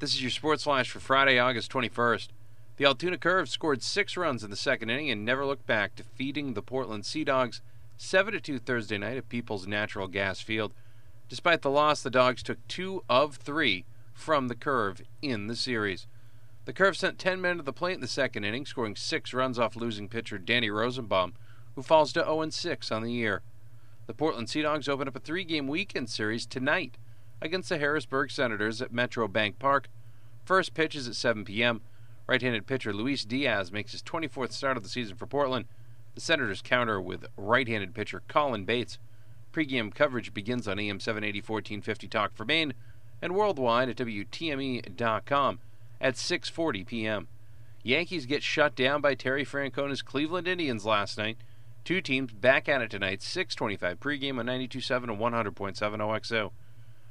This is your Sports Flash for Friday, August 21st. The Altoona Curve scored six runs in the second inning and never looked back, defeating the Portland Sea Dogs 7 2 Thursday night at People's Natural Gas Field. Despite the loss, the Dogs took two of three from the Curve in the series. The Curve sent 10 men to the plate in the second inning, scoring six runs off losing pitcher Danny Rosenbaum, who falls to 0 6 on the year. The Portland Sea Dogs open up a three game weekend series tonight against the Harrisburg Senators at Metro Bank Park. First pitch is at 7 p.m. Right handed pitcher Luis Diaz makes his 24th start of the season for Portland. The Senators counter with right handed pitcher Colin Bates. Pre-game coverage begins on AM 780 1450 Talk for Maine and worldwide at WTME.com at 6:40 p.m. Yankees get shut down by Terry Francona's Cleveland Indians last night. Two teams back at it tonight, 6:25 pregame on 92.7 and 100.7 OXO.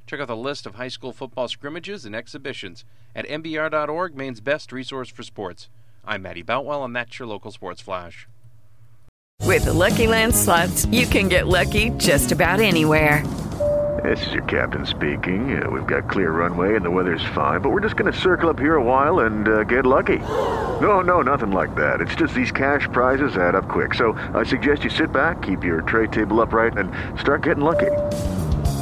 Check out the list of high school football scrimmages and exhibitions at mbr.org, Maine's best resource for sports. I'm Matty Boutwell, and that's your local sports flash. With the Lucky Land slots, you can get lucky just about anywhere. This is your captain speaking. Uh, we've got clear runway and the weather's fine, but we're just going to circle up here a while and uh, get lucky. No, no, nothing like that. It's just these cash prizes add up quick. So I suggest you sit back, keep your tray table upright, and start getting lucky.